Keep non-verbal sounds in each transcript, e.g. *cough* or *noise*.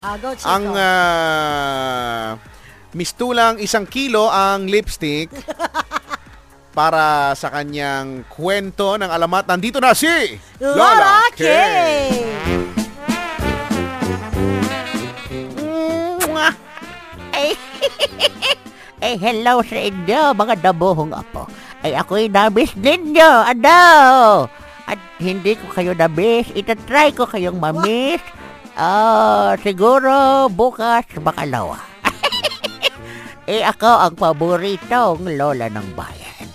Ah, go, Chico. Ang ah, mistulang isang kilo ang lipstick *laughs* para sa kanyang kwento ng alamat. Nandito na si Lola K! Mwah! Ay, *laughs* ay, hello sa inyo, mga dabuhong apo. Ay, ako'y nabis ninyo, ano? At hindi ko kayo nabis, itatry ko kayong mamiss. Ah, siguro bukas bakalawa. *laughs* eh, ako ang paboritong lola ng bayan.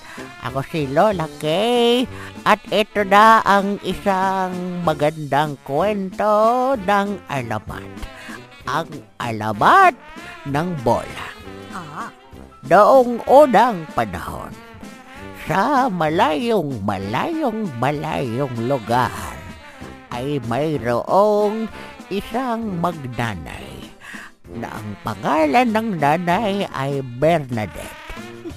Ako si Lola Kay at ito na ang isang magandang kwento ng alamat. Ang alamat ng bola. Ah, Noong unang panahon, sa malayong malayong malayong lugar ay mayroong isang magnanay na ang pangalan ng nanay ay Bernadette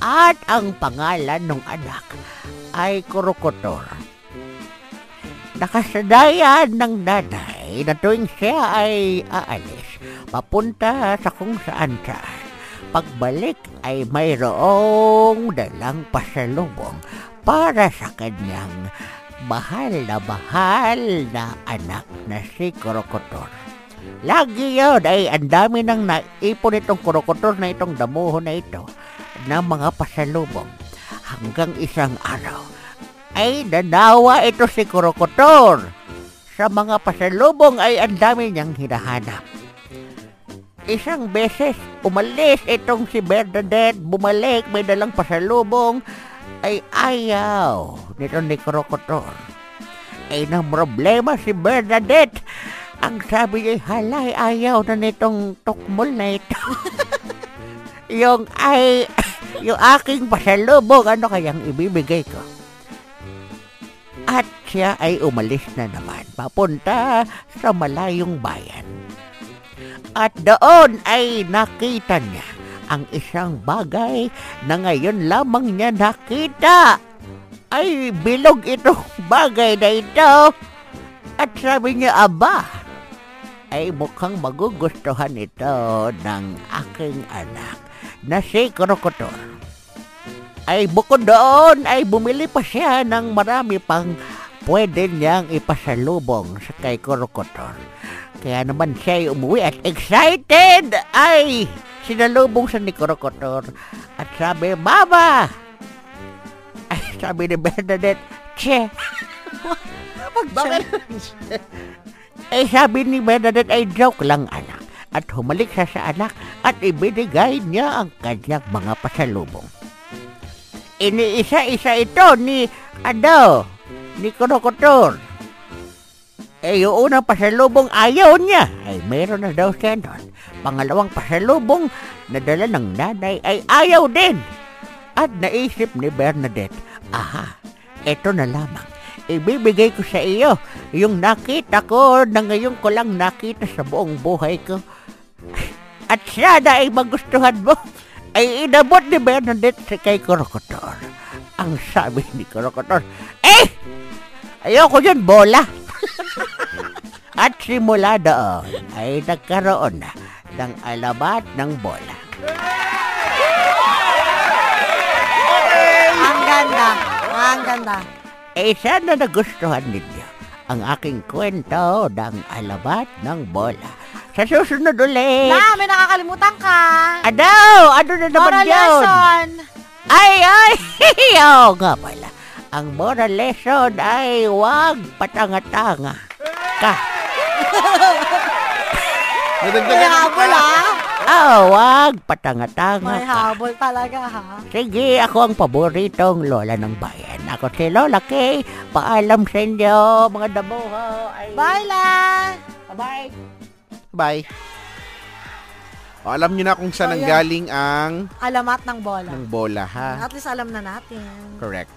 at ang pangalan ng anak ay Kurukotor. Nakasanayan ng nanay na tuwing siya ay aalis, papunta sa kung saan saan. Pagbalik ay mayroong dalang pasalubong para sa kanyang mahal na mahal na anak na si Krokotor. Lagi yun ay ang dami nang naipon itong Krokotor na itong damuho na ito ng mga pasalubong hanggang isang araw ay nanawa ito si Krokotor. Sa mga pasalubong ay ang dami niyang hinahanap. Isang beses, umalis itong si Bernadette, bumalik, may dalang pasalubong, ay ayaw nito ni Krokotor. Ay nang problema si Bernadette, ang sabi niya, halay, ayaw na nitong tukmol na ito. *laughs* yung ay, *laughs* yung aking pasalubong, ano kayang ibibigay ko? At siya ay umalis na naman, papunta sa malayong bayan. At doon ay nakita niya ang isang bagay na ngayon lamang niya nakita. Ay, bilog itong *laughs* bagay na ito. At sabi niya, aba, ay mukhang magugustuhan ito ng aking anak na si Krokotor. Ay bukod doon ay bumili pa siya ng marami pang pwede niyang ipasalubong sa kay Krokotor. Kaya naman siya umuwi at excited ay sinalubong sa ni Krokotor at sabi, Mama! Ay sabi ni Bernadette, Che! bakit? Eh sabi ni Bernadette ay joke lang anak at humalik siya sa anak at ibinigay niya ang kanyang mga pasalubong. Iniisa-isa ito ni, ano, ni Krokotor. Eh, yung unang pasalubong ayaw niya. Ay, meron na daw siya nun. Pangalawang pasalubong na dala ng nanay ay ayaw din. At naisip ni Bernadette, aha, eto na lamang. Ibibigay ko sa iyo yung nakita ko na ngayon ko lang nakita sa buong buhay ko. At sana ay magustuhan mo. Ay inabot ni Bernadette sa kay Krokotor. Ang sabi ni Krokotor, Eh! Ayoko yun, bola! *laughs* At simula doon ay nagkaroon na ng alamat ng bola. Ang ganda. Ang ganda. Eh sana nagustuhan ninyo ang aking kwento ng alamat ng bola. Sa susunod ulit, Na, may nakakalimutan ka. ano? Ano na naman Moral yun? lesson. Ay, ay! *laughs* Oo nga pala. Ang moral lesson ay huwag patanga-tanga ka. *laughs* May habol pa. ha. Oh, huwag patanga-tanga May ka. habol talaga ha. Sige, ako ang paboritong lola ng bayan. Ako si Lola Kay. Paalam sa inyo, mga damuho. Ay, Bye, La. Bye-bye. Bye. O, alam niyo na kung saan Oh, ang galing ang Alamat ng bola. ng bola, ha? At least alam na natin. Correct.